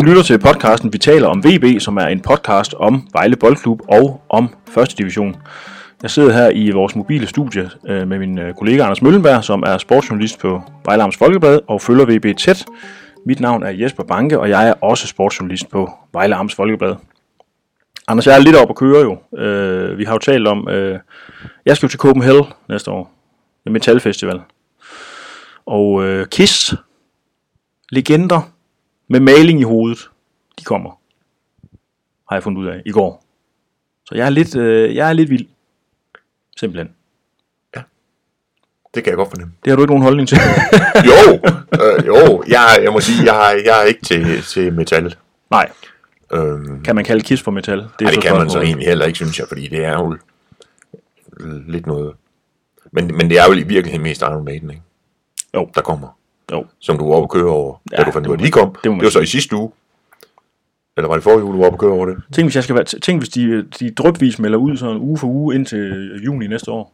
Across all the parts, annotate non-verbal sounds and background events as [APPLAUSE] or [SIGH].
Du lytter til podcasten Vi taler om VB, som er en podcast om Vejle Boldklub og om første division. Jeg sidder her i vores mobile studie øh, med min øh, kollega Anders Møllenberg, som er sportsjournalist på Vejle Amts Folkeblad og følger VB tæt. Mit navn er Jesper Banke, og jeg er også sportsjournalist på Vejle Amts Folkeblad. Anders, jeg er lidt op at køre jo. Øh, vi har jo talt om, øh, jeg skal jo til Copenhagen næste år. Det Metal Og øh, Kiss, legender med maling i hovedet, de kommer. Har jeg fundet ud af i går. Så jeg er lidt, øh, jeg er lidt vild. Simpelthen. Det kan jeg godt fornemme. Det har du ikke nogen holdning til. [LAUGHS] Jo, øh, jo. Jeg, jeg må sige, jeg, er- jeg er ikke til, til metal. Nej, Øhm, kan man kalde Kiss for metal? Det, det, det kan man så egentlig heller ikke, synes jeg, fordi det er jo lidt noget... Men, men det er jo i virkeligheden mest Iron Maiden, ikke? Jo. Der kommer. Jo. Som du var oppe at køre over, ja, da du fandt det ud af, at de kom. det Det, det var så i sidste uge. Eller var det forrige uge, du var oppe at køre over det? Tænk, hvis, jeg skal være, tænk, hvis de, de drøbvis melder ud sådan uge for uge indtil juni næste år.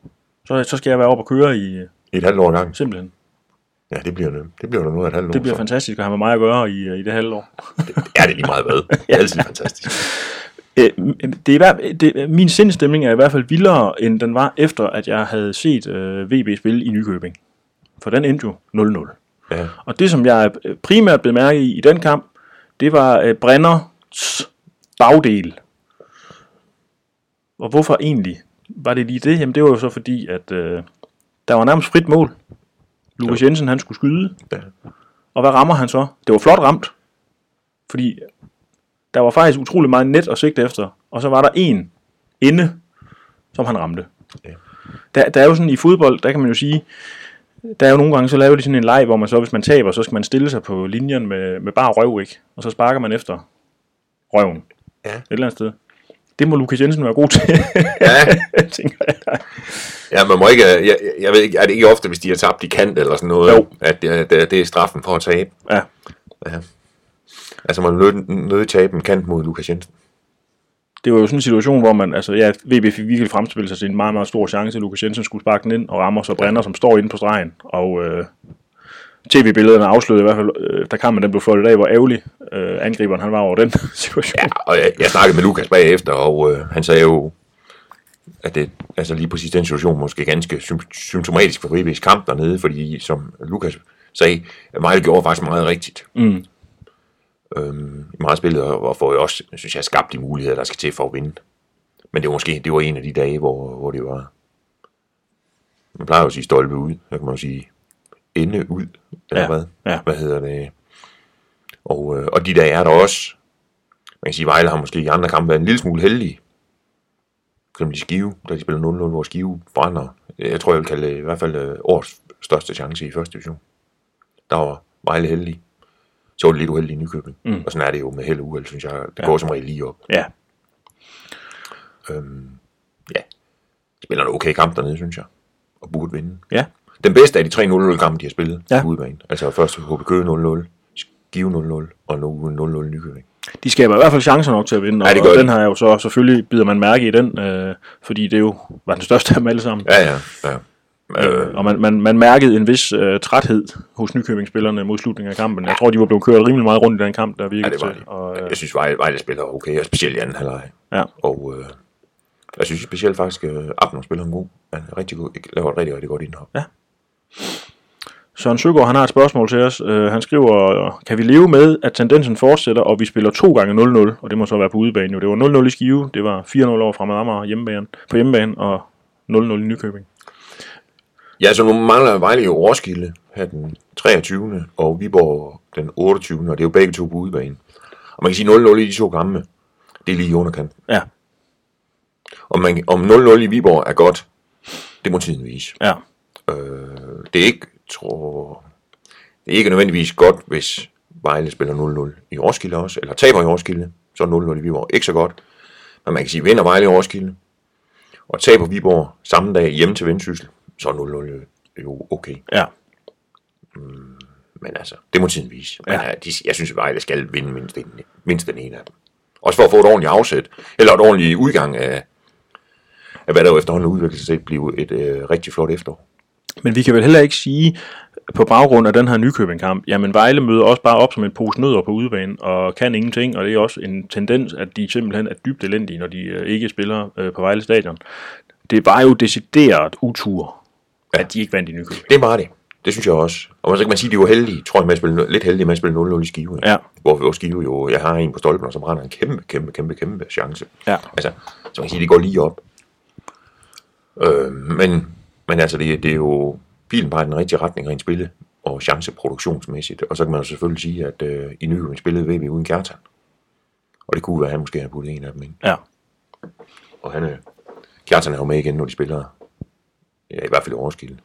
Så, så skal jeg være oppe og køre i I et halvt år gang. simpelthen. Ja, det bliver, det, det bliver der noget af et halvt år. Det bliver så. fantastisk at have med mig at gøre i, i det halve år. Det er lige meget hvad. [LAUGHS] Det er altid fantastisk. Øh, det er, i hvert- det, min sindstemning er i hvert fald vildere, end den var efter, at jeg havde set øh, VB spille i Nykøbing. For den endte jo 0-0. Ja. Og det, som jeg øh, primært blev mærke i i den kamp, det var øh, Brenners bagdel. Og hvorfor egentlig var det lige det? Jamen det var jo så fordi, at øh, der var nærmest frit mål. Lukas Jensen, han skulle skyde. Ja. Og hvad rammer han så? Det var flot ramt. Fordi der var faktisk utrolig meget net at sigte efter. Og så var der en inde, som han ramte. Ja. Der, der er jo sådan i fodbold, der kan man jo sige, der er jo nogle gange, så laver de sådan en leg, hvor man så, hvis man taber, så skal man stille sig på linjen med, med bare røv, ikke? Og så sparker man efter røven. Ja. Et eller andet sted. Det må Lukas Jensen være god til, Ja, [LAUGHS] tænker jeg. Ja, man må ikke, jeg, jeg- jeg ved ikke, er det ikke ofte, hvis de har tabt i kant eller sådan noget, Jo. at det, det, det er straffen for at tabe? Ja, Altså, man nødt nødt tabe en kant mod Lukas Jensen. Det var jo sådan en situation, hvor man, altså ja, VB fik virkelig fremspillet sig til en meget, meget stor chance. Lukas Jensen skulle sparke den ind og rammer så Brænder, som står inde på stregen. Og øh, tv-billederne afslørede i hvert fald, øh, da kampen den blev flottet af, hvor ærgerlig øh, angriberen han var over den [LAUGHS] situation. Ja, og jeg, jeg snakkede med Lukas bagefter, og øh, han sagde jo, at det, altså lige præcis den situation, måske ganske sym- symptomatisk for VB's kamp dernede, fordi som Lukas sagde, Mejle gjorde faktisk meget rigtigt. Mm. Øhm, I meget spillet, og, får jo også, synes jeg, skabt de muligheder, der skal til for at vinde. Men det var måske, det var en af de dage, hvor, hvor det var, man plejer jo at sige stolpe ud, så kan man jo sige ende ud, eller Ja, hvad? ja. Hvad hedder det? Og, øh, og de dage er der også. Man kan sige, Vejle har måske i andre kampe været en lille smule heldige. Eksempel i Skive, da de spiller 0-0, hvor Skive brænder. Jeg tror, jeg vil kalde det i hvert fald øh, årets største chance i første division. Der var Vejle heldig. Så var det lidt uheldig i Nykøbing. Mm. Og sådan er det jo med held og uheld, synes jeg. Det Ja. går som regel lige op. Ja, Øhm, ja. Spiller en okay kamp dernede, synes jeg. Og burde vinde. ja, Den bedste af de tre 0-0 kampe, de har spillet Ja. på udebane. Altså først HB Køge 0-0, Skive 0-0 og nu 0-0 Nykøbing. de skaber i hvert fald chancer nok til at vinde, Ja, det og, gør og den har jeg jo så selvfølgelig bider man mærke i den, øh, fordi det jo var den største af dem alle sammen. Ja, ja, ja. Øh, og man, man, man mærkede en vis øh, træthed hos Nykøbing-spillerne mod slutningen af kampen. Jeg tror, de var blevet kørt rimelig meget rundt i den kamp, der Ja, virkede det var til. Og, øh, Jeg synes, Vejle, Vejle spiller okay, og specielt i anden halvleg. ja. Og øh, jeg synes specielt faktisk, at Abner spiller en god. Han er rigtig god, laver et rigtig, rigtig godt indhop. Søren Søgaard, han har et spørgsmål til os. Øh, han skriver, kan vi leve med, at tendensen fortsætter, og vi spiller to gange 0-0, og det må så være på udebane jo. Det var 0-0 i Skive, det var 4-0 over Fremad Amager hjemmebane, på hjemmebane, og 0-0 i Nykøbing. Ja, så nu mangler Vejle jo Roskilde her den 23. og Viborg den 28. Og det er jo begge to på udebane. Og man kan sige 0-0 i de to kampe. Det er lige i underkant. Ja, Om, man, om 0-0 i Viborg er godt, det må tiden vise. ja, Øh, det er ikke, tror, det er ikke nødvendigvis godt, hvis Vejle spiller 0-0 i Roskilde også, eller taber i Roskilde, så er 0-0 i Viborg ikke så godt. Men man kan sige, vinder Vejle i Roskilde, og taber Viborg samme dag hjemme til Vendsyssel, så er 0-0 jo okay. ja. Men altså, det må tiden vise. Men Ja. ja. de, jeg synes, at Vejle skal vinde mindst, en, mindst den ene af dem. Også for at få et ordentligt afsæt, eller et ordentligt udgang af, af hvad der jo efterhånden udvikler sig til at blive et øh, rigtig flot efterår. Men vi kan vel heller ikke sige, på baggrund af den her Nykøbing-kamp, jamen Vejle møder også bare op som en pose nødder på udebane, og kan ingenting, og det er også en tendens, at de simpelthen er dybt elendige, når de øh, ikke spiller øh, på Vejle Stadion. Det var jo decideret utur, ja. at de ikke vandt i Nykøbing. Det var det. Det synes jeg også. Og så kan man sige, at de var heldige, tror jeg, med at spille, lidt heldige med at spille 0-0 i Skive. Ja. Hvor, hvor Skive jo, jeg har en på stolpen, og så brænder en kæmpe, kæmpe, kæmpe, kæmpe chance. Ja. Altså, så man kan sige, det går lige op. Øh, men, men altså, det, det er jo pilen bare i den rigtige retning rent spille og chanceproduktionsmæssigt. Og så kan man jo selvfølgelig sige, at øh, i Nykøbing spillede VB uden Kjartan. Og det kunne være, at han måske har puttet en af dem ind. Ja. Og han, øh, Kjartan er jo med igen, når de spiller, ja, i hvert fald i Roskilde.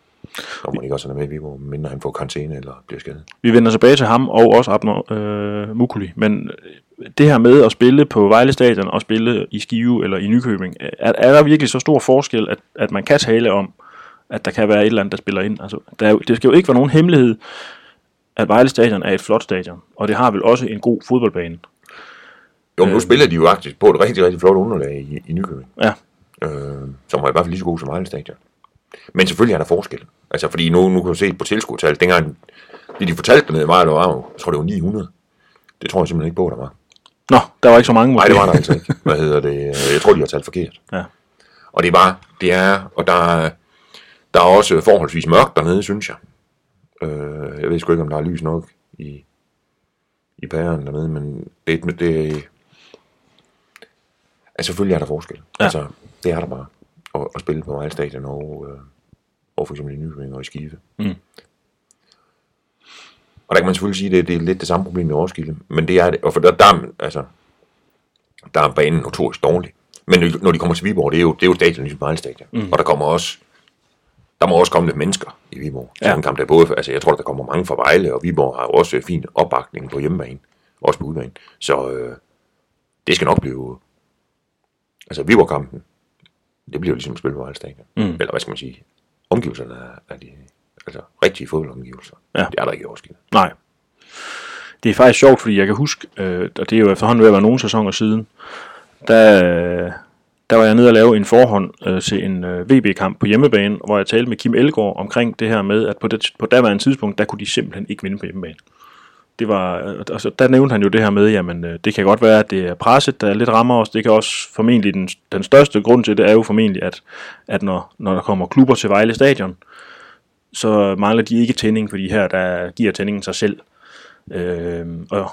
Når man ikke også er med i Viborg, mindre han får karantæne eller bliver skadet. Vi vender tilbage til ham og også Abner øh, Mukuli, men øh, det her med at spille på Vejle Stadion og spille i Skive eller i Nykøbing, er, er der virkelig så stor forskel, at, at man kan tale om, at der kan være et eller andet, der spiller ind? Altså, der er, det skal jo ikke være nogen hemmelighed, at Vejle Stadion er et flot stadion, og det har vel også en god fodboldbane. Jo, men nu spiller de jo faktisk på et rigtig, rigtig flot underlag i, i Nykøbing. Ja, øh, som var i hvert fald lige så god som Vejle Stadion. Men selvfølgelig er der forskel. Altså, fordi nu, nu kan du se på tilskudtal, dengang det de fortalte dernede, var, der var jo, jeg tror det var 900. Det tror jeg simpelthen ikke på, der var. Nå, der var ikke så mange. Nej, måske. det var der altså ikke. Hvad hedder det? Jeg tror, de har talt forkert. Ja. Og det er bare, det er, og der, er- der er også forholdsvis mørkt dernede, synes jeg. Øh, jeg ved sgu ikke, om der er lys nok i, i pæren dernede, men det, det, altså selvfølgelig er der forskel. Ja. Altså, det er der bare. At, at spille på Vejle Stadion og, øh, og for eksempel i Nykøbing og i Skive. Mm. Og der kan man selvfølgelig sige, at det, det er lidt det samme problem med Roskilde. Men det er det, og for der, der, er- altså, der er banen notorisk dårlig. Men når- de kommer til Viborg, det er jo, det er jo stadion ligesom Vejle Stadion. Mm. Og der kommer også, der må også komme lidt mennesker i Viborg. Ja. En kamp, der er både, altså jeg tror, der kommer mange fra Vejle, og Viborg har jo også fin opbakning på hjemmebane, også på udebane. Så øh, det skal nok blive, altså Viborg-kampen, det bliver jo ligesom at spille på Vejle Stadion. Mm. Eller hvad skal man sige, omgivelserne er, er de, altså rigtige fodboldomgivelser. Ja. Det er der ikke i Roskilde. Nej. Det er faktisk sjovt, fordi jeg kan huske, øh, og det er jo efterhånden ved at være nogle sæsoner siden, der, der var jeg nede og lave en forhånd øh, til en øh, VB-kamp på hjemmebane, hvor jeg talte med Kim Elgård omkring det her med, at på, det, på daværende tidspunkt, der kunne de simpelthen ikke vinde på hjemmebane. Det var, øh, altså, der nævnte han jo det her med, jamen øh, det kan godt være, at det er presset, der lidt rammer os. Det kan også formentlig, den, den største grund til det er jo formentlig, at, at når, når der kommer klubber til Vejle Stadion, så mangler de ikke tænding, fordi her der giver tændingen sig selv. Øh, og,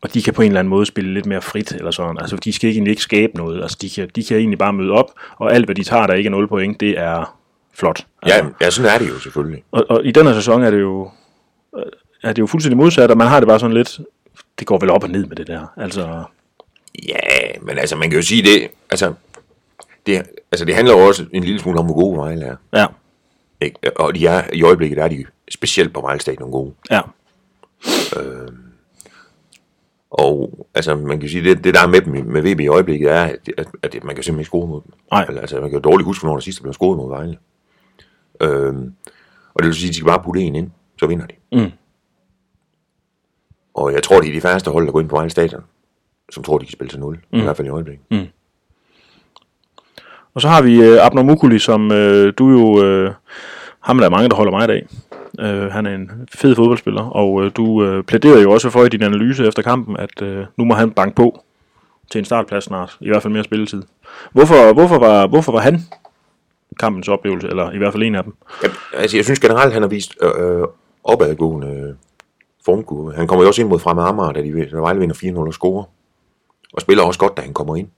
og de kan på en eller anden måde spille lidt mere frit, eller sådan. Altså, de skal egentlig ikke skabe noget. Altså, de kan, de kan egentlig bare møde op, og alt, hvad de tager, der ikke er 0 point, det er flot. Altså, Ja, ja, sådan er det jo selvfølgelig. og, og i den her sæson er det jo øh, er det jo fuldstændig modsat, og man har det bare sådan lidt, det går vel op og ned med det der. Altså, Ja, men altså, man kan jo sige det, altså, det, altså, det handler jo også en lille smule om, hvor gode Vejle er. ja, Ikke? Og de er, i øjeblikket er de specielt på Vejle Stadion gode. ja, Og altså, man kan sige, det, det der er med dem med VB i øjeblikket er, at, at, at man kan simpelthen ikke score mod dem. Nej. Altså, man kan jo dårligt huske, hvornår der sidst blev scoret mod Vejle. Øhm, og det vil sige, at de skal bare putte en ind, så vinder de. Mm. Og jeg tror, det er de færreste hold, der går ind på Vejle Stadion, som tror, de kan spille til 0. Mm. I hvert fald i øjeblikket. Og så har vi øh, Abner Mukuli, som øh, du jo... Øh, ham er der mange, der holder meget af. Øh, han er en fed fodboldspiller, og øh, du øh, plæderede jo også for i din analyse efter kampen, at øh, nu må han banke på til en startplads snart. I hvert fald mere spilletid. Hvorfor, hvorfor, var, hvorfor var han kampens oplevelse, eller i hvert fald en af dem? Ja, altså, jeg synes generelt, han har vist øh, øh, opadgående formkurve. Han kommer jo også ind mod Fremad Amager, da de da Vejle vinder 4-0 og scorer. Og spiller også godt, da han kommer ind.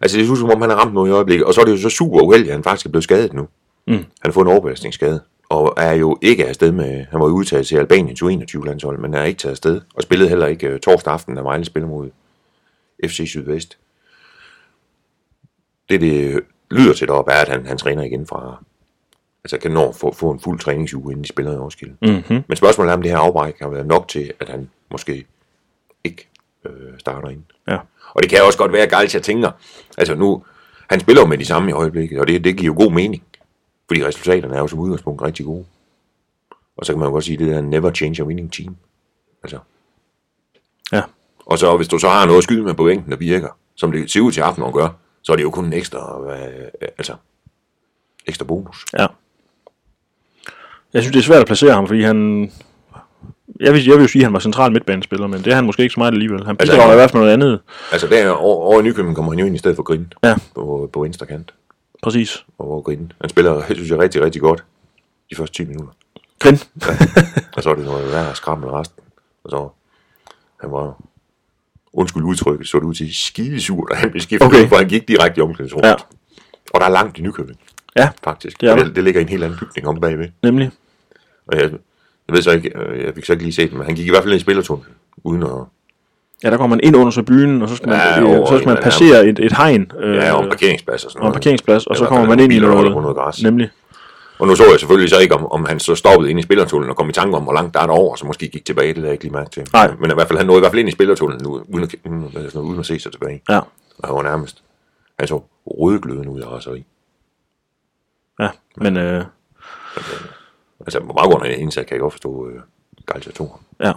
Altså, det synes som om, han har ramt noget i øjeblikket. Og så er det jo så super uheldigt, at han faktisk er blevet skadet nu. Mm. Han har fået en overbelastningsskade. Og er jo ikke afsted med... Han var jo udtaget til Albaniens U21-landshold, men er ikke taget afsted. Og spillede heller ikke øh, torsdag aften, da Vejle spiller mod FC Sydvest. Det, det lyder til deroppe, er, at han, han træner igen fra... Altså kan nå at få, en fuld træningsuge, inden de spiller i Roskilde. Mm-hmm. Men spørgsmålet er, om det her afbræk har været nok til, at han måske ikke øh, starter ind. Ja. Og det kan også godt være, at Galcia tænker, altså nu, han spiller jo med de samme i øjeblikket, og det, det giver jo god mening. Fordi resultaterne er jo som udgangspunkt rigtig gode. Og så kan man jo godt sige, det der never change a winning team. Altså. Ja. Og så hvis du så har noget at skyde med på bænken, der virker, som det ser ud til aften at gøre, så er det jo kun en ekstra, øh, altså, ekstra bonus. Ja. Jeg synes, det er svært at placere ham, fordi han... Jeg vil, jeg vil jo sige, at han var central midtbanespiller, men det er han måske ikke så meget alligevel. Han Altså, bidrager han- i hvert fald noget andet. Altså der over, over i Nykøbing kommer han jo ind i stedet for Grin Ja. på, på venstre kant. Præcis. Og Grin, han spiller, jeg synes jeg, rigtig, rigtig godt de første 10 minutter. Grin. [LAUGHS] Og så er det noget værre skrammel resten. Og så, han var, undskyld udtrykket, så det ud til skidesur, da han blev skiftet Okay. for han gik direkte i omklædningsrummet. Ja. Og der er langt i Nykøbing, Ja, faktisk. Det det, det ligger i en helt anden bygning om bagved. nemlig. Og jeg, jeg ved så ikke, øh, jeg fik så ikke lige set men han gik i hvert fald ind i spillertunnelen, uden at... Ja, der kommer man ind under så byen, og så skal man, Ja, ja, over så skal man passere et, et hegn. Øh, Ja, og en parkeringsplads og sådan og en noget. parkeringsplads, og så kommer man ind i noget... noget græs. Nemlig. Og nu så jeg selvfølgelig så ikke, om, om han så stoppede ind i spillertunnelen og kom i tanke om, hvor langt der er derover, så måske gik tilbage, det lader jeg ikke lige mærke til. Nej. Men i hvert fald, han nåede i hvert fald ind i spillertunnelen nu, uden at, uden, sådan noget, uden at se sig tilbage. Ja, Og han var nærmest, han så rødglødende ud af raseri. ja. Men øh, Altså, på baggrund af den indsats kan jeg godt forstå øh, Galtiatoren. ja.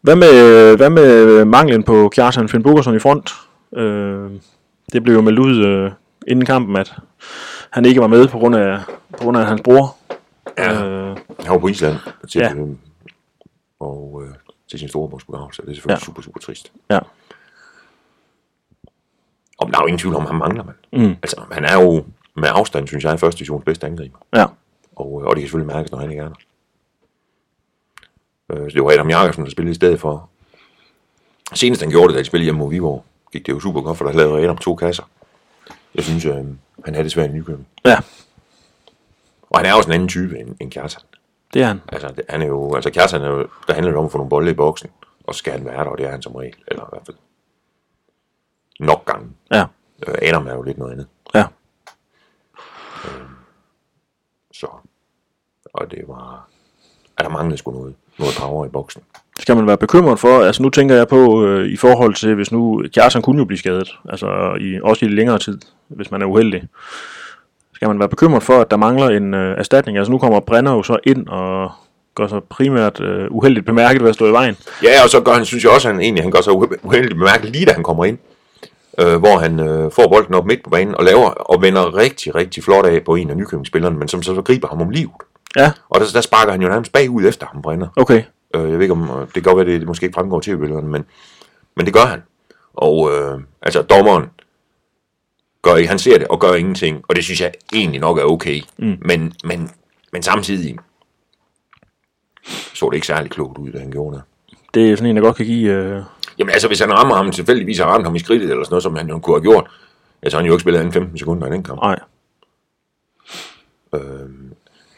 Hvad med, hvad med manglen på Kjartan Finn Bukerson i front? Øh, det blev jo meldt ud øh, inden kampen, at han ikke var med på grund af, på grund af hans bror. Ja. Øh, Han var på Island til, Ja. ja. og øh, til sin storebrors Det er selvfølgelig Ja. super, super trist. ja. Og der er jo ingen tvivl om, ham mangler man. Mm. Altså, han er jo med afstand, synes jeg, første divisions bedste angriber. Ja. Og, øh, og det kan selvfølgelig mærkes, når han ikke er der. Øh, så det var Adam Jakobsen, der spillede i stedet for. Senest han gjorde det, da de spillede hjemme mod Viborg, gik det jo super godt, for der lavede Adam to kasser. Jeg synes, øh, han havde det svært i Nykøbing. Ja, Og han er også en anden type end, end Kjartan. det er han. Altså, det, han er jo, altså Kjartan er jo, der handler det om at få nogle bolde i boksen, og skal han være der, og det er han som regel, eller i hvert fald nok gange. Ja, Øh, Adam er jo lidt noget andet, ja. Så, og det var, at der manglede sgu noget, noget power i boksen. Skal man være bekymret for, altså nu tænker jeg på øh, i forhold til, hvis nu Kjartan kunne jo blive skadet, altså i, også i længere tid, hvis man er uheldig. Skal man være bekymret for, at der mangler en øh, erstatning? Altså nu kommer Brenner jo så ind og gør sig primært øh, uheldigt bemærket ved at stå i vejen. Ja, og så gør han, synes jeg også, at han egentlig han gør sig uhe- uheldigt bemærket lige da han kommer ind. Øh, hvor han øh, får bolden op midt på banen og laver og vender rigtig, rigtig flot af på en af Nykøbing-spillerne, men som så, så griber ham om livet. Ja, Og der, der sparker han jo nærmest bagud efter ham, Brenner. okay. Øh, jeg ved ikke om, øh, det godt være, det måske ikke fremgår til billederne, men, men det gør han. Og øh, altså, dommeren gør han ser det og gør ingenting, og det synes jeg egentlig nok er okay. Mm. Men, men, men samtidig så det ikke særlig klogt ud, da han gjorde det. Det er sådan en, der godt kan give... Øh, Jamen altså, hvis han rammer ham tilfældigvis har ramt ham i skridtet eller sådan noget, som han jo kunne have gjort, ja, så har han jo ikke spillet anden 15 sekunder i den kamp. nej,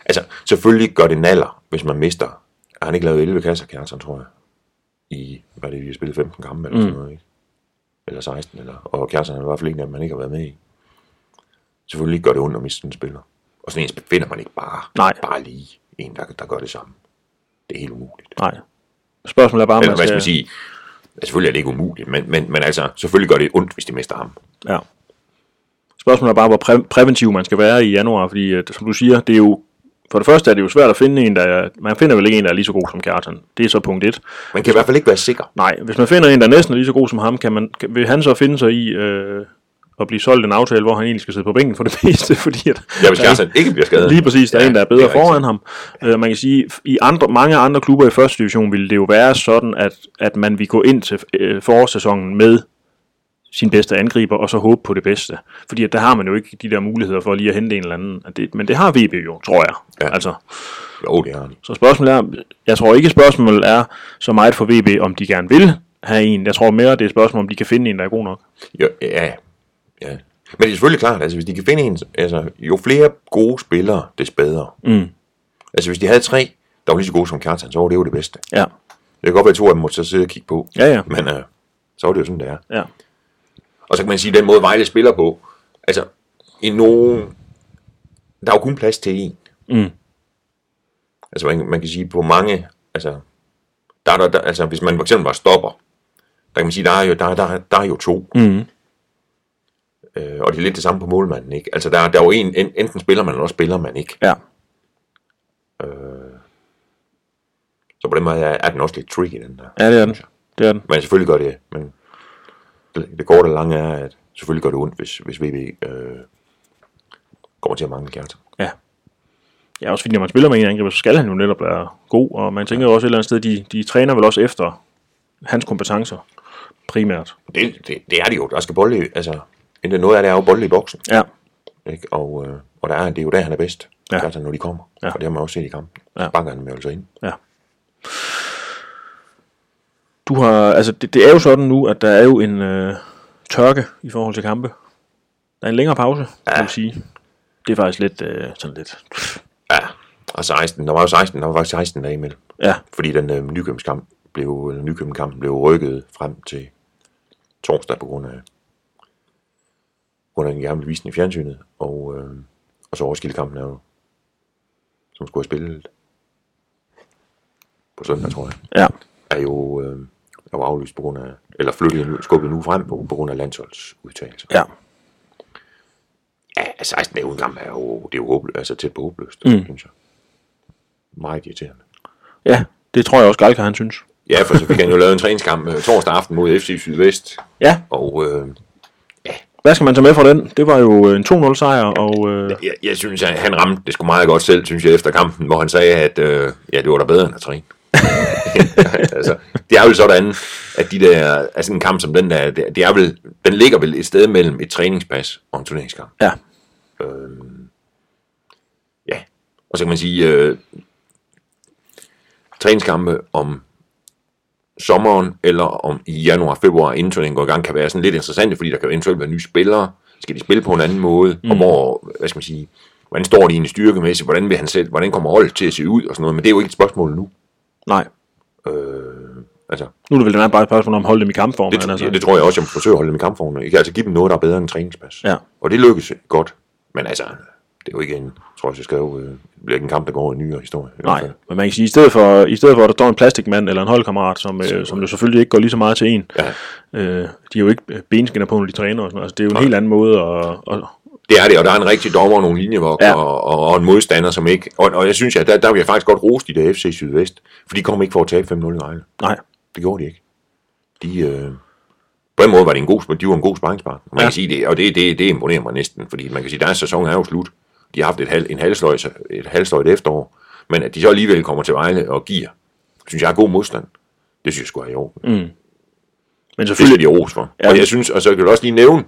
Altså, selvfølgelig gør det naller, hvis man mister. Har han ikke lavet 11 kasser, Kjartan, tror jeg? I, hvad det, vi har spillet 15 kampe eller sådan noget, ikke? Eller 16, eller, og Kjartan er i hvert fald en af dem, man ikke har været med i. Selvfølgelig gør det ondt at miste en spiller. Og sådan en finder man ikke bare, Nej. bare lige en, der, der gør det samme. Det er helt umuligt. nej. Spørgsmålet er bare, om Eller man hvad skal skal... man sige? Ja, selvfølgelig er det ikke umuligt, men, men, men altså, selvfølgelig gør det ondt, hvis de mister ham. Ja. Spørgsmålet er bare, hvor præ- præventiv man skal være i januar, fordi at, som du siger, det er jo, for det første er det jo svært at finde en, der er, man finder vel ikke en, der er lige så god som Kjartan. Det er så punkt et. Man kan i hvert fald ikke være sikker. Nej, hvis man finder en, der næsten er lige så god som ham, kan man, kan, vil han så finde sig i øh, at blive solgt en aftale, hvor han egentlig skal sidde på bænken for det [LAUGHS] meste, fordi at, Ja, hvis Kjartan ikke bliver skadet. Lige præcis, der er Ja, en, der er bedre er foran ham. Uh, man kan sige, i andre, mange andre klubber i første division ville det jo være sådan, at, at man vil gå ind til uh, forårssæsonen med sin bedste angriber, og så håbe på det bedste. Fordi at der har man jo ikke de der muligheder for lige at hente en eller anden. Det, men det har VB jo, tror jeg. Ja. Altså, Jo, det har så spørgsmålet er, jeg tror ikke spørgsmålet er så meget for VB, om de gerne vil have en. Jeg tror mere, det er et spørgsmål, om de kan finde en, der er god nok. Ja, ja, ja. Men det er selvfølgelig klart, altså hvis de kan finde en, altså jo flere gode spillere, des bedre. Mm. Altså hvis de havde tre, der var lige så gode som Kjartan, så var det jo det bedste. Ja, Det kan godt være, at to af dem måtte så sidde og kigge på. ja, ja. Men øh, så var det jo sådan, det er. ja. Og så kan man sige, den måde Vejle spiller på, altså i nogen, der er jo kun plads til en. Mm. Altså man, man kan sige på mange, altså, der, er der, der, altså hvis man for eksempel var stopper, der kan man sige, der er jo, der, er- der, er- der er jo to. Mm. Øh, og det er lidt det samme på målmanden, ikke? Altså der, er- der er jo en, en, enten spiller man, eller også spiller man ikke. Ja, Så på den måde er, er den også lidt tricky, den der. ja det er den. Det er den. Men selvfølgelig gør det, men det, det korte og lange er, at selvfølgelig gør det ondt, hvis, hvis VB øh, kommer til at mangle Kjartan. Ja. Ja, også fordi når man spiller med en angriber, så skal han jo netop være god, og man tænker jo også et eller andet sted, de, de træner vel også efter hans kompetencer, primært. Det, det, det er det jo. Der skal bolde, altså, endda noget af det er jo bolde i boksen. Ja, Ikke? Og, øh, og der er, det er jo der, han er bedst. Ja. Altså, når de kommer. Ja. Og det har man også set i kampen. Ja. Banker han jo altså ind. ja. Du har, altså det, det er jo sådan nu, at der er jo en øh, tørke i forhold til kampe. Der er en længere pause, ja. vil jeg sige. Det er faktisk lidt, øh, sådan lidt, Ja. Og 16, der var jo 16, der var faktisk 16 dage imellem. ja, Fordi den øh, Nykøbenskamp blev, eller Nykøbenkampen blev rykket frem til torsdag på grund af, grund af den gerne visen i fjernsynet. Og, øh, og så Roskilde-kampen er jo, som skulle have spillet på søndag, tror jeg, ja, er jo, øh, er jo aflyst på grund af, eller flyttet nu, skubbet nu frem på, på grund af landsholdsudtagelser. ja, Ja, 16 dage uden kamp er jo, det er jo håbløst, altså tæt på håbløst, Mm. mm. synes jeg. Meget irriterende. ja. Det tror jeg også, Galka han synes. Ja, for så fik han jo lavet en træningskamp øh, torsdag aften mod FC Sydvest, Ja, og øh, hvad skal man tage med fra den? Det var jo øh, en 2-0 sejr, og øh, jeg, jeg synes, at han ramte det sgu meget godt selv, synes jeg, efter kampen, hvor han sagde, at øh, ja, det var da bedre end at træne. [LAUGHS] altså, det er jo sådan, at de der, altså en kamp som den der, det, det er vel, den ligger vel et sted mellem et træningspas og en turneringskamp. ja, Ja, og så kan man sige, øh, træningskampe om sommeren eller om i januar, februar, inden turneringen går i gang, kan være sådan lidt interessante, fordi der kan eventuelt være nye spillere. Skal de spille på en anden måde? Mm. Og hvor, hvad skal man sige, hvordan står de egentlig styrkemæssigt? Hvordan vil han selv, hvordan kommer holdet til at se ud? Og sådan noget. Men det er jo ikke et spørgsmål nu. nej. Øh, altså, Nu er det vel den bare et spørgsmål om at holde dem i kampform. det, altså. det, tror jeg også, jeg må forsøge at holde dem i kampformen. Jeg kan altså give dem noget, der er bedre end træningspas. Ja. Og det lykkes godt. Men altså, det er jo ikke en, tror jeg, jeg skrev, øh, det bliver ikke en kamp, der går i nyere historie. i Nej, men man kan sige, i stedet for, i stedet for at der står en plastikmand eller en holdkammerat, som, øh, som jo selvfølgelig ikke går lige så meget til en, Ja. øh, de er jo ikke øh, benskinner på, når de træner og sådan noget. Altså, det er jo en helt anden måde at, at, Det er det, og der er en rigtig dommer og nogle linjevogter Ja. og, og, og, en modstander, som ikke... Og, og jeg synes, at der, der vil jeg faktisk godt rose de der FC Sydvest, for de kom ikke for at tabe 5-0 i Vejle. nej, Det gjorde de ikke. De, øh, på en måde var det en god, de var en god sparringspartner. Man ja. kan sige det, og det, det, det imponerer mig næsten, fordi man kan sige, at deres sæson er jo slut. De har haft et, halv, en halvsløjt, et halvsløjt efterår, men at de så alligevel kommer til Vejle og giver, synes jeg er god modstand. Det synes jeg skulle have i orden. men Det skal selvfølgelig, de ros for. Ja. Og jeg synes, og så kan du også lige nævne,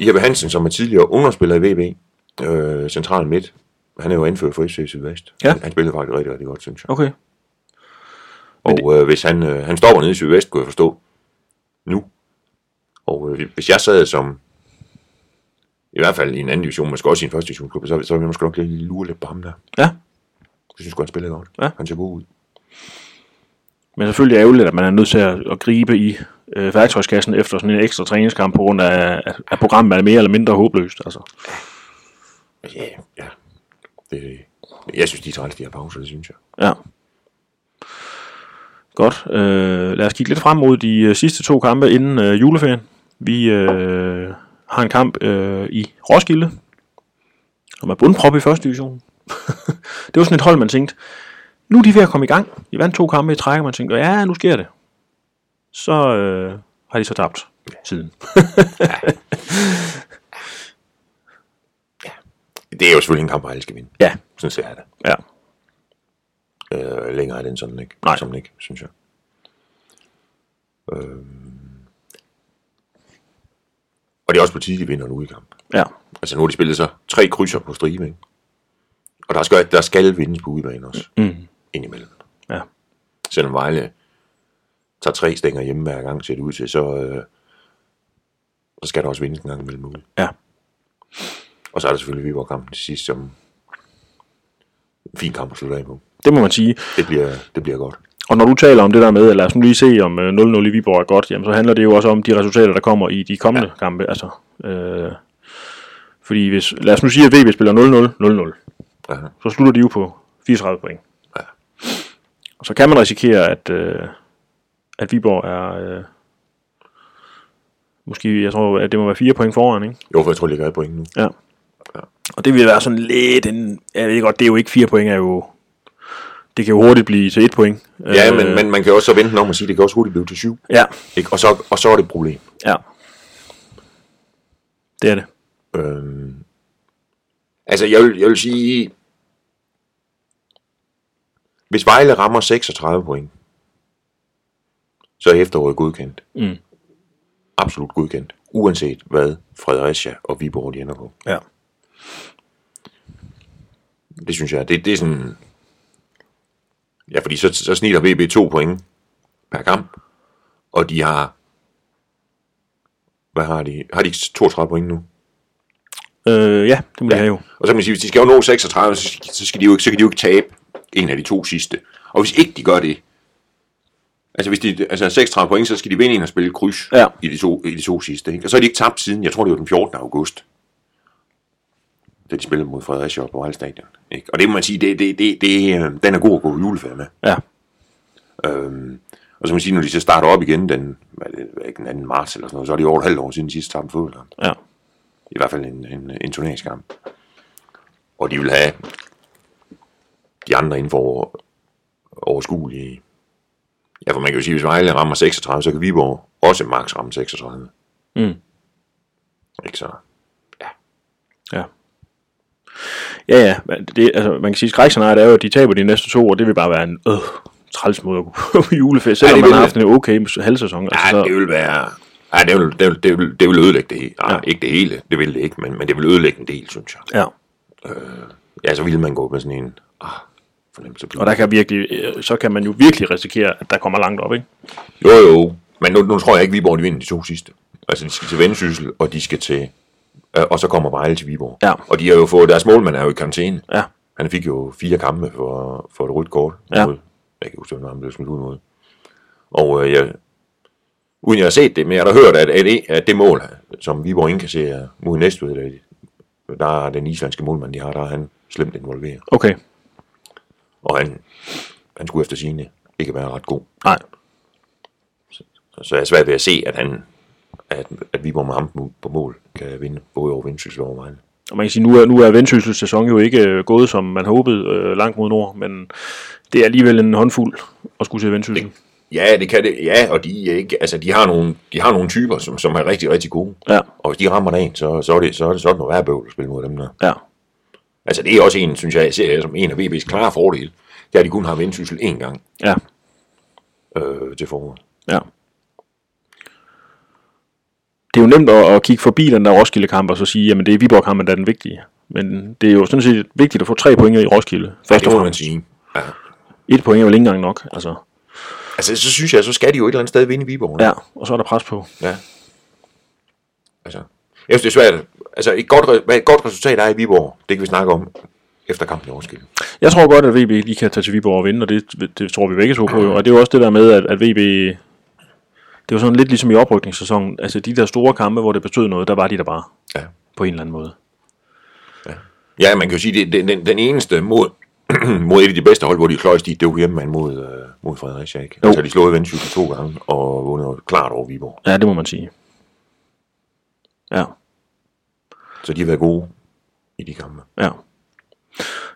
Jeppe Hansen, som er tidligere ungdomsspiller i VB, øh, central midt, han er jo anført for FC Sydvest. Ja. Han spillede faktisk rigtig, rigtig godt, synes jeg. okay, Og øh, hvis han, øh, han stopper nede i Sydvest, kunne jeg forstå, nu. Og øh, hvis jeg sad som, i hvert fald i en anden division, måske også i en første divisionsklub, så, så ville jeg måske nok lige lure lidt på ham der. ja. Jeg synes, han spiller godt. Ja. Han ser god ud. Men selvfølgelig er det ærgerligt, at man er nødt til at, at gribe i øh, værktøjskassen efter sådan en ekstra træningskamp, på grund af, at, programmet er mere eller mindre håbløst. Altså. Ja, ja. Det, jeg synes, de er træls, de her pauser, det synes jeg. Ja. Godt. Øh, lad os kigge lidt frem mod de øh, sidste to kampe inden øh, juleferien. Vi øh, har en kamp øh, i Roskilde, som er bundprop i første division. [LAUGHS] det var sådan et hold, man tænkte, nu er de ved at komme i gang. De vandt to kampe i træk, og man tænkte, ja, nu sker det. Så øh, har de så tabt siden. [LAUGHS] Det er jo selvfølgelig en kamp, alle skal vinde. ja, Sådan ser jeg det. ja. Øh, længere er den sådan ikke. Nej. Sådan ikke, synes jeg. Øhm. Og det er også på tide, de vinder en udekamp. ja. Altså nu har de spillet så tre krydser på stribe, ikke? Og der skal, der skal vindes på udebane også. Mm. Indimellem. Ja. Selvom Vejle tager tre stænger hjemme hver gang, ser det ud til, så, øh, så skal der også vindes en gang imellem ude. Ja. Og så er der selvfølgelig Viborg-kampen til sidst, som en fin kamp at slutte af på. Det må man sige. Det bliver, det bliver godt. Og når du taler om det der med, at lad os nu lige se, om øh, 0-0 i Viborg er godt, jamen så handler det jo også om de resultater, der kommer i de kommende ja. kampe. Altså, øh, fordi hvis, lad os nu sige, at VB spiller 0-0, 0-0, Ja. så slutter de jo på 34 point. Ja. Og så kan man risikere, at, øh, at Viborg er... Øh, måske, jeg tror, at det må være fire point foran, ikke? Jo, for jeg tror, det ligger et point nu. Ja. Og det vil være sådan lidt en... Jeg ved godt, det er jo ikke fire point, er jo... Det kan jo hurtigt blive til et point. Ja, men, men man kan også så vente om at sige, at det kan også hurtigt blive til syv. Ja, Ikke? Og, så, og så er det et problem. ja. Det er det. Øhm, altså, jeg vil, jeg vil sige, hvis Vejle rammer 36 point, så er efteråret godkendt. Mm. Absolut godkendt. Uanset hvad Fredericia og Viborg de ender på. Ja. Det synes jeg, det, det er sådan... Ja, fordi så, så snitter VB to point per kamp, og de har... Hvad har de? Har de ikke 32 point nu? Øh, ja, det må ja. de have jo. Og så kan man sige, hvis de skal jo nå 36, så skal, så skal de jo ikke, så kan de jo ikke tabe en af de to sidste. Og hvis ikke de gør det, altså hvis de altså 36 point, så skal de vinde en og spille kryds Ja. i, de to, i de to sidste. Ikke? Og så har de ikke tabt siden, jeg tror det var den 14. august, da de spillede mod Fredericia på Vejle Stadion. Ikke? Og det må man sige, det, det, det, det, øh, den er god at gå juleferie med. Ja. Øhm, og så kan man sige, når de så starter op igen den, hvad det, hvad den 2. marts eller sådan noget, så er det over et halvt år siden de sidste tabte fodboldkamp. Ja. I hvert fald en, en, en turneringskamp. Og de vil have de andre inden for over, overskuelige. Ja, for man kan jo sige, hvis Vejle rammer 36, så kan Viborg også max ramme 36. Mm. Ikke så? Ja. Ja, ja. men Det, altså, man kan sige, skrækscenariet er jo, at de taber de næste to år. Det vil bare være en øh, træls måde at gå på [LAUGHS] julefest, selvom det man har haft en okay halvsæson. Altså, Ja, så, det vil være... Ja, det vil, det vil, det vil, det vil ødelægge det hele. Nej, Ja. ja. ikke det hele, det vil det ikke, men, men det vil ødelægge en del, synes jeg. ja. Ja, så vil man gå med sådan en ah, fornemmelse. Og der kan virkelig, øh, så kan man jo virkelig risikere, at der kommer langt op, ikke? Jo, jo. Men nu, nu tror jeg ikke, Viborg de vinder de to sidste. Altså, de skal til Vendsyssel, og de skal til... Øh, og så kommer Vejle til Viborg. Ja. Og de har jo fået... Deres målmand er jo i karantæne. Ja. Han fik jo fire kampe for, for et rødt kort. Ja. Mod, jeg kan huske, hvem han blev smidt ud mod. Og øh, jeg, uden jeg har set det, men jeg har da hørt, at, at, det- at det mål, som Viborg indkasserer mod Næstved, der, der er den islandske målmand, de har, der er han slemt involveret. Okay. Og han, han skulle efter sine ikke være ret god. Nej. Så jeg er svært ved at se, at han at, at Viborg med ham på- mål kan vinde både over Vendsyssel og over Vejle. Og man kan sige, nu er, nu er Vendsyssels sæson jo ikke øh, gået, som man håbede, øh, langt mod nord, men det er alligevel en håndfuld at skulle til Vendsyssel. Ja, det kan det. Ja, og de, er ikke, altså, de, har, nogle, de har nogle typer, som, som er rigtig, rigtig gode. Ja, Og hvis de rammer dagen, så, så, er det, så er det sådan noget værd bøvl at spille mod dem der. ja, Altså det er også en, synes jeg, jeg ser som en af VB's klare fordele. Det er, at de kun har vendsyssel én gang ja, øh, til foråret. ja. Det er jo nemt at, at kigge forbi den der Roskilde-kamp og så sige, jamen det er Viborg-kampen, der er den vigtige. Men det er jo sådan set vigtigt at få tre point i Roskilde. Ja, Først det og må man sige. Ja. Et point er vel ikke engang nok. Altså, Altså så synes jeg, så skal de jo et eller andet sted vinde i Viborg. ja, og så er der pres på. ja. Altså, jeg synes, det er svært. Altså et godt, hvad et godt resultat er i Viborg, det kan vi snakke om efter kampen i Roskilde. Jeg tror godt, at VB de kan tage til Viborg og vinde, og det, det tror vi begge to på. [CLEARS THROAT] Og det er jo også det der med, at, at VB... Det jo sådan lidt ligesom i oprykningssæsonen. Altså de der store kampe, hvor det betød noget, der var de der bare Ja. på en eller anden måde. Ja, man kan jo sige, det den, den, eneste mod, [CLEARS THROAT] mod et af de bedste hold, hvor de sløjs, de, det var hjemme mod, øh, mod Fredericia, ikke? Jo. Altså, de slået Vendsyssel to gange, og vundet klart over Viborg. Ja, det må man sige. Ja, Så de har været gode i de kampe. ja.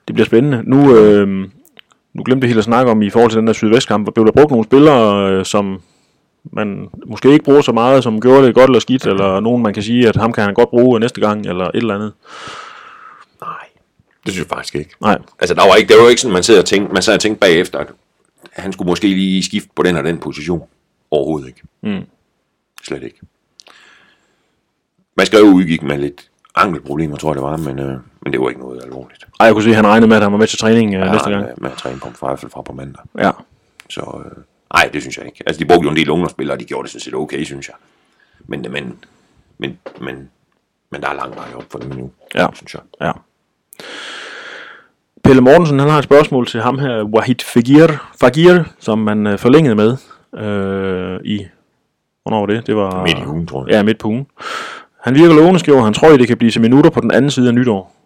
Det bliver spændende. Nu, øh, nu glemte jeg helt at snakke om i forhold til den der sydvestkamp, hvor blev der brugt nogle spillere, øh, som man måske ikke bruger så meget, som gjorde det godt eller skidt, eller nogen man kan sige, at ham kan han godt bruge næste gang, eller et eller andet. Nej. Det synes jeg faktisk ikke. Nej, Altså, der var ikke, det var jo ikke sådan, man sidder og tænkte, man sad og tænkte bagefter, at han skulle måske lige skifte på den og den position. Overhovedet ikke. Mm. Slet ikke. Man skrev udgik med lidt ankelproblemer, tror jeg det var, men, øh, men det var ikke noget alvorligt. Ej, jeg kunne se, at han regnede med, at han var med til træning øh, Jeg næste gang. Med, med at træne på i hvert fald fra på mandag. Ja, Så øh, nej, det synes jeg ikke. Altså, de brugte jo en del ungdomsspillere, og de gjorde det sådan set okay, synes jeg. Men, men, men, men, men der er lang vej op for dem nu, Ja. synes jeg. ja. Pelle Mortensen, han har et spørgsmål til ham her, Wahid Fagir, Fagir som man øh, forlængede med øh, i, hvornår var det? Det var Midt i ugen, tror jeg. Ja, midt på ugen. Han virker lovende, skriver han, tror I, det kan blive til minutter på den anden side af nytår.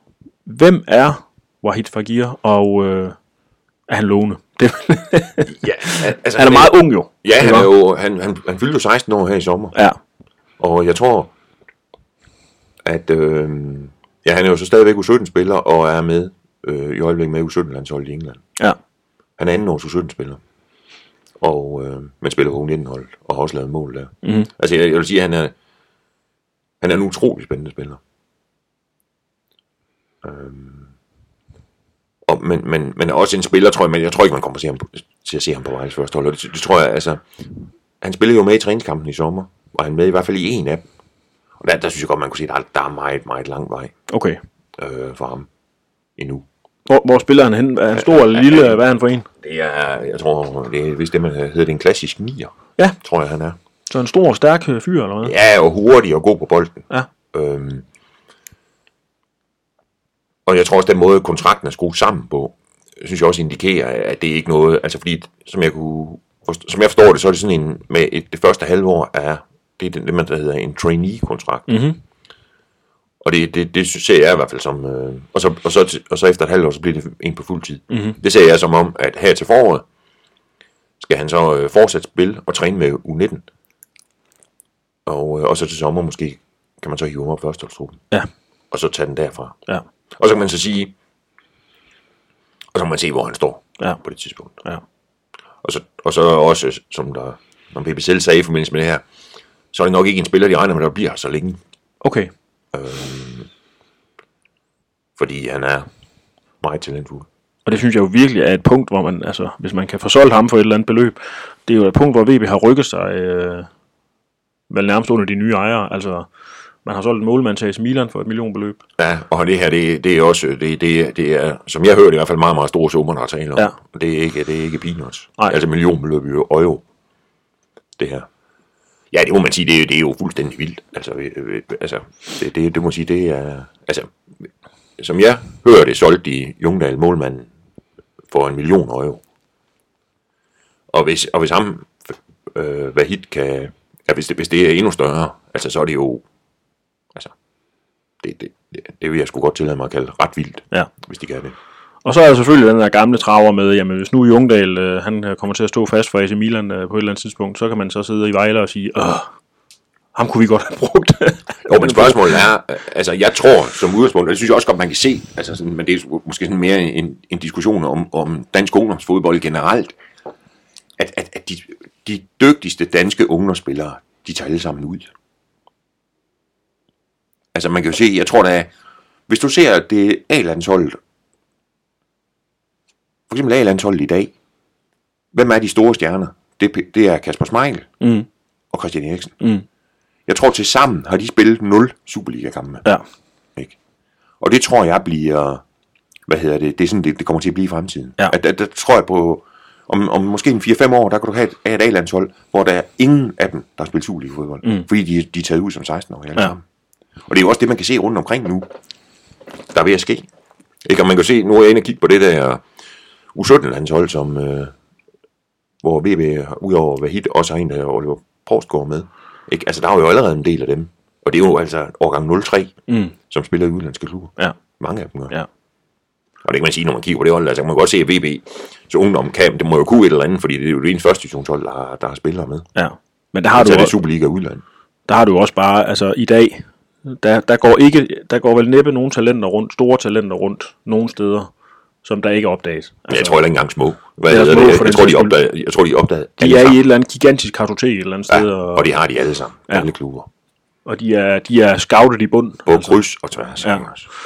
Hvem er Wahid Fagir, og øh, er han lovende? Det, [LAUGHS] Ja, altså, han er meget ung jo. Ja, han, er jo, han, han, han fyldte jo 16 år her i sommer. Ja, Og jeg tror, at øh, ja, han er jo så stadigvæk U17-spiller og er med øh, i øjeblikket med U17-landsholdet i England. ja, Han er anden års U17-spiller. Og øh, man spiller på U19-hold og har også lavet mål der. Mhm. Altså jeg, jeg vil sige, at han er, han er en utrolig spændende spiller. Øhm, Og, men, men, men også en spiller, tror jeg, men jeg tror ikke, man kommer til, ham, til at se ham på Vejles første hold. Det, det, tror jeg, altså... Han spillede jo med i træningskampen i sommer, og han med i hvert fald i en af dem. Og der, der synes jeg godt, man kunne sige, at der, er- der er meget, meget lang vej Okay. øh, for ham endnu. Hvor, hvor spiller han hen? Er han stor eller lille? Hvad er han for en? Det er, jeg tror, det er, hvis det man hedder, det en klassisk nier, Ja. tror jeg, han er. Så en stor, stærk øh, fyr, eller hvad? Ja, og hurtig og god på bolden. Ja. Øhm, og jeg tror også, den måde, kontrakten er skruet sammen på, synes jeg også indikerer, at det er ikke noget, altså fordi, som jeg, kunne, som jeg forstår det, så er det sådan en, med et, det første halve år er, det er det, man der hedder en trainee-kontrakt. Mhm. Og det, det, det ser jeg i hvert fald som, øh, og, så, og, så, og så efter et halvt år, så bliver det en på fuld tid. Mhm. Det ser jeg som om, at her til foråret, skal han så øh, fortsat spille og træne med U19. Og, øh, og så til sommer måske kan man så hive ham op førsteholdstruppen. Ja. Og så tage den derfra. Ja. Og så kan man så sige, og så kan man se, hvor han står Ja. på det tidspunkt. Ja. Og så, og så også, som der, som PP selv sagde i forbindelse med det her, så er det nok ikke en spiller, de regner med, der bliver så længe. Okay. Fordi han er meget talentfuld. Og det synes jeg jo virkelig er et punkt, hvor man, altså, hvis man kan få solgt ham for et eller andet beløb, det er jo et punkt, hvor VB har rykket sig, øh, vel nærmest under de nye ejere. Altså, man har solgt en målmand til Milan for et millionbeløb. Ja, og det her, det, det er også, det, det, det er, som jeg hørte, i hvert fald meget, meget store summer, der er tale om. Ja. Det er ikke, det er ikke peanuts. Nej. Altså millionbeløb i euro, det her. Ja, det må man sige, det, er- det er jo fuldstændig vildt. Altså, øh, øh, altså det, det, det må man sige, det er, altså, som jeg hører det, solgte de Jungdal målmanden for en million euro. Og hvis, og hvis ham, øh, hvad hit kan, ja, hvis det, hvis det er endnu større, altså så er det jo, det, det, det, vil jeg sgu godt tillade mig at kalde ret vildt, Ja. hvis de kan det. Og så er der selvfølgelig den der gamle traver med, jamen hvis nu Jungdal, øh, han øh, kommer til at stå fast for AC Milan øh, på et eller andet tidspunkt, så kan man så sidde i Vejle og sige, Åh, ham kunne vi godt have brugt. Jo, men spørgsmålet er, øh, altså jeg tror som udgangspunkt, og det synes jeg også godt, man kan se, altså sådan, men det er måske sådan mere en, en diskussion om, om dansk ungdomsfodbold generelt, at, at, at de, de dygtigste danske ungdomsspillere, de tager alle sammen ud. Altså man kan jo se, jeg tror da, hvis du ser det A-landsholdet, for eksempel A-landsholdet i dag, hvem er de store stjerner? Det, er det er Kasper Smeichel mm, og Christian Eriksen. mm, Jeg tror til sammen har de spillet 0 Superliga-kampe. ja, Ikke? Og det tror jeg bliver, hvad hedder det, det er sådan, det, det kommer til at blive i fremtiden. Ja. At, at, der tror jeg på, om, om måske en 4-5 år, der kan du have et, have et A-landshold, hvor der er ingen af dem, der har spillet Superliga-fodbold. Mm. Fordi de, de er taget ud som 16 år alle Ja. sammen. Og det er jo også det, man kan se rundt omkring nu, der er ved at ske. Ikke? Og man kan se, nu er jeg inde og kigge på det der U17-landshold, som, øh, hvor VB, udover hvad hit, også har en, der Oliver Provstgaard med. Ikke? Altså, der er jo allerede en del af dem. Og det er jo altså årgang 03, mm, som spiller i udlandske klubber. ja, Mange af dem gør. ja, Og det kan man sige, når man kigger på det hold. Altså, man kan godt se, at VB så ungdom kan, det må jo kunne et eller andet, fordi det er jo det eneste første divisionshold, der, har- der har spillere med. ja. Men der har, du Så er det Superliga udland. der har du også bare, altså i dag, der, der, går ikke, der går vel næppe nogen talenter rundt, store talenter rundt, nogen steder, som der ikke opdages. Men jeg tror heller ikke engang små. Hvad Ja, hedder små det? Jeg tror, de opdagede, jeg tror, de opdagede de er i sammen. et eller andet gigantisk kartotek et eller andet sted, Ja, og, og de har de alle sammen. Ja. Alle klubber. og de, er, de er scoutet i bund. På altså. kryds og tværs. Ja.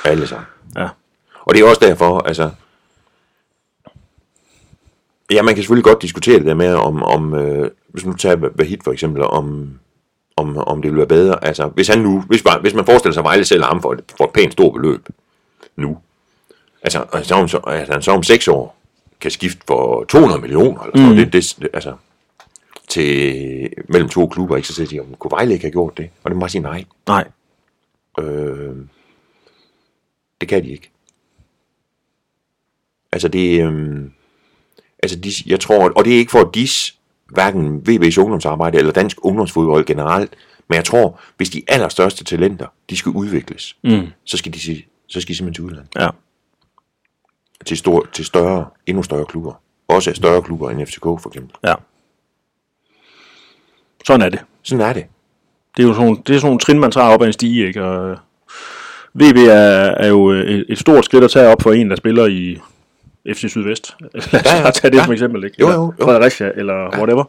Alle sammen. Ja. Og det er også derfor, altså... Ja, man kan selvfølgelig godt diskutere det der med, om, om øh, hvis nu tager Vahid for eksempel, om, om, om det ville være bedre. Altså, hvis, han nu, hvis, man, hvis man forestiller sig, at Vejle sælger ham for et, for et pænt stort beløb nu, altså, og så, om, så, at han så om seks år kan skifte for 200 millioner, eller sådan, Mm. det, det, det, altså, til mellem to klubber, ikke? så siger de, om kunne Vejle ikke have gjort det? Og det må jeg sige nej. Nej, Øh, det kan de ikke. Altså det, øh, altså de, jeg tror, og det er ikke for at dis hverken VB's ungdomsarbejde eller dansk ungdomsfodbold generelt, men jeg tror, hvis de allerstørste talenter, de skal udvikles, mm, så skal de, så skal de simpelthen til udlandet. ja, Til, stor, til større, endnu større klubber. Også af større klubber end FCK for eksempel. ja. Sådan er det. Sådan er det. Det er jo sådan, det er sådan nogle trin, man tager op ad en stige, ikke? Og øh, VB er, er jo øh, et, et stort skridt at tage op for en, der spiller i FC Sydvest. Lad os Ja, [LAUGHS] ja, tage det ja. som eksempel, ikke? Jo, Eller jo, jo. Fredericia, eller ja. whatever.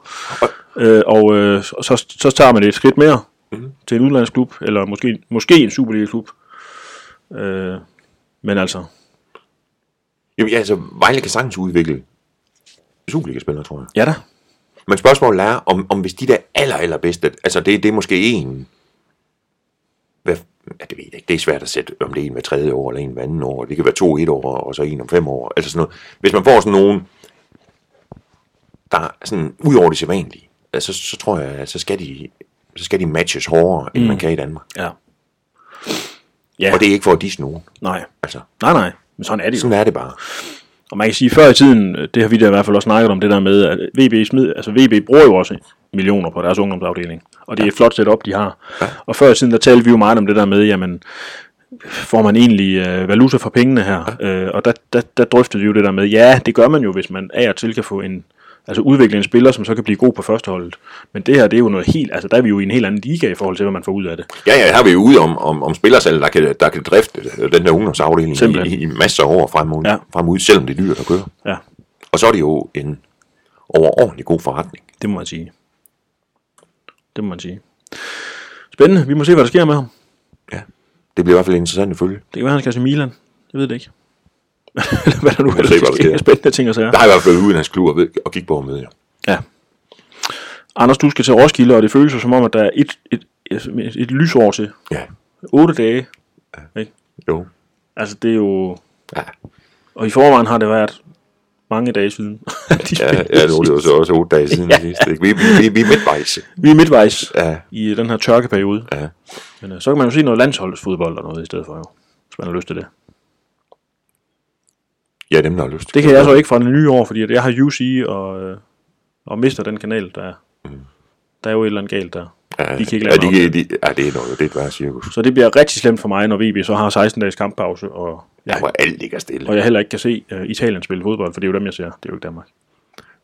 Øh, og øh, så, så, tager man et skridt mere Mhm. til en udlandsklub, eller måske, måske en Superliga-klub. Øh, men altså, Jamen, ja, altså, Vejle kan sagtens udvikle Superliga-spillere, tror jeg. Ja da. Men spørgsmålet er, om, om hvis de der aller, aller bedste, altså det, det er måske en, hvad, ja, det ved jeg ikke, det er svært at sætte, om det er en hver tredje år, eller en hver anden år, det kan være to et år, og så en om fem år, altså sådan noget. Hvis man får sådan nogen, der er sådan ud over det sædvanlige, altså, så tror jeg, at så skal de, så skal de matches hårdere, end mm. man kan i Danmark. Ja. Ja, Og det er ikke for at disse nogen. nej. Altså, Nej, nej. Men sådan er det jo. sådan er det bare. Og man kan sige, før i tiden, det har vi da i hvert fald også snakket om, det der med, at VB, smid, altså VB bruger jo også millioner på deres ungdomsafdeling. Og det er et flot setup, de har. Og før i tiden, der talte vi jo meget om det der med, jamen, får man egentlig øh, valuta for pengene her? Øh, og der, der, der drøftede vi jo det der med, ja, det gør man jo, hvis man af og til kan få en, altså udvikle en spiller, som så kan blive god på førsteholdet. Men det her, det er jo noget helt, altså der er vi jo i en helt anden liga i forhold til, hvad man får ud af det. Ja, ja, her er vi jo ude om, om, om spillersalg, der kan, der kan drifte den der ungdomsafdeling i, Simpelthen. i, i, masser af år frem, Ja. ja. frem ud, selvom det er dyrt at køre. Ja, Og så er det jo en overordentlig god forretning. det må man sige. Det må man sige. Spændende. Vi må se, hvad der sker med ham. Ja. Det bliver i hvert fald interessant at følge. Det kan være, han skal til Milan. Jeg ved det ikke. [LAUGHS] Eller hvad der nu se, ellers hvad der. Spændende ting at sige. Der har i hvert fald været ude i hans klub og, ved, og kigge på ham med. Ja. Ja. Anders, du skal til Roskilde, og det føles jo som om, at der er et, et, et, et lysår til. ja. 8 dage. Ikke? Jo. Altså, det er jo... Ja, Og i forvejen har det været mange dage siden. de [LAUGHS] ja, ja nu er det jo så også otte dage siden [LAUGHS] Ja. ja. sidste. ikke? Vi, vi, vi, vi er midtvejs. Vi er midtvejs Ja, i den her tørkeperiode. ja. Men uh, så kan man jo se noget landsholdsfodbold og noget i stedet for, jo, hvis man har lyst til det. ja, dem der har lyst. Det kan jeg så ikke fra det nye år, fordi jeg har UC og, øh, og mister den kanal, der er. Der er jo et eller andet galt der. Ja, de kan ikke ja, lave de, de, ja, det er noget, det er et værre cirkus. Så det bliver rigtig slemt for mig, når VB så har 16 dages kamppause, og, Ja, hvor alt ligger stille. og jeg heller ikke kan se uh, Italien spille fodbold, for det er jo dem, jeg ser. Det er jo ikke Danmark.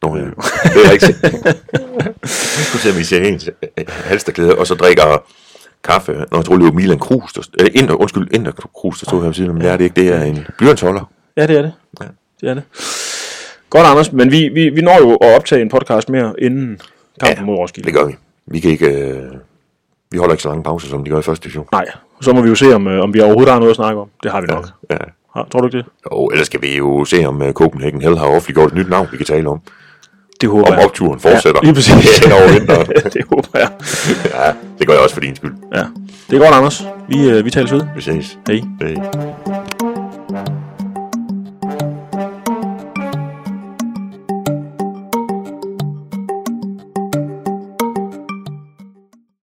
Nå, ja. Det er rigtigt. Så ser vi italiensk halsterklæde, og så drikker kaffe. Nå, jeg tror, det var Milan Krus, der, øh, Inder, undskyld, Inder Krus, der stod her ved siden, men det er det ikke. Det er en blyantsholder. Ja, det er det. Ja. Det er det. Godt, Anders, men vi, vi, vi når jo at optage en podcast mere inden kampen ja, mod Roskilde. Det gør vi. Vi kan ikke... Øh, vi holder ikke så lange pauser, som de gør i første division. Nej, så må vi jo se, om, øh, om vi overhovedet har noget at snakke om. Det har vi nok. Ja. Har, tror du ikke det? Og ellers skal vi jo se, om uh, Copenhagen Hell har offentliggjort et nyt navn, vi kan tale om. Det håber Om jeg. opturen fortsætter. Ja, lige præcis. [LAUGHS] Over vinteren. [LAUGHS] det håber jeg. ja, det gør jeg også for din skyld. Ja. Det er godt, Anders. Vi, øh, vi tales ved. Vi ses. Hej. Hej.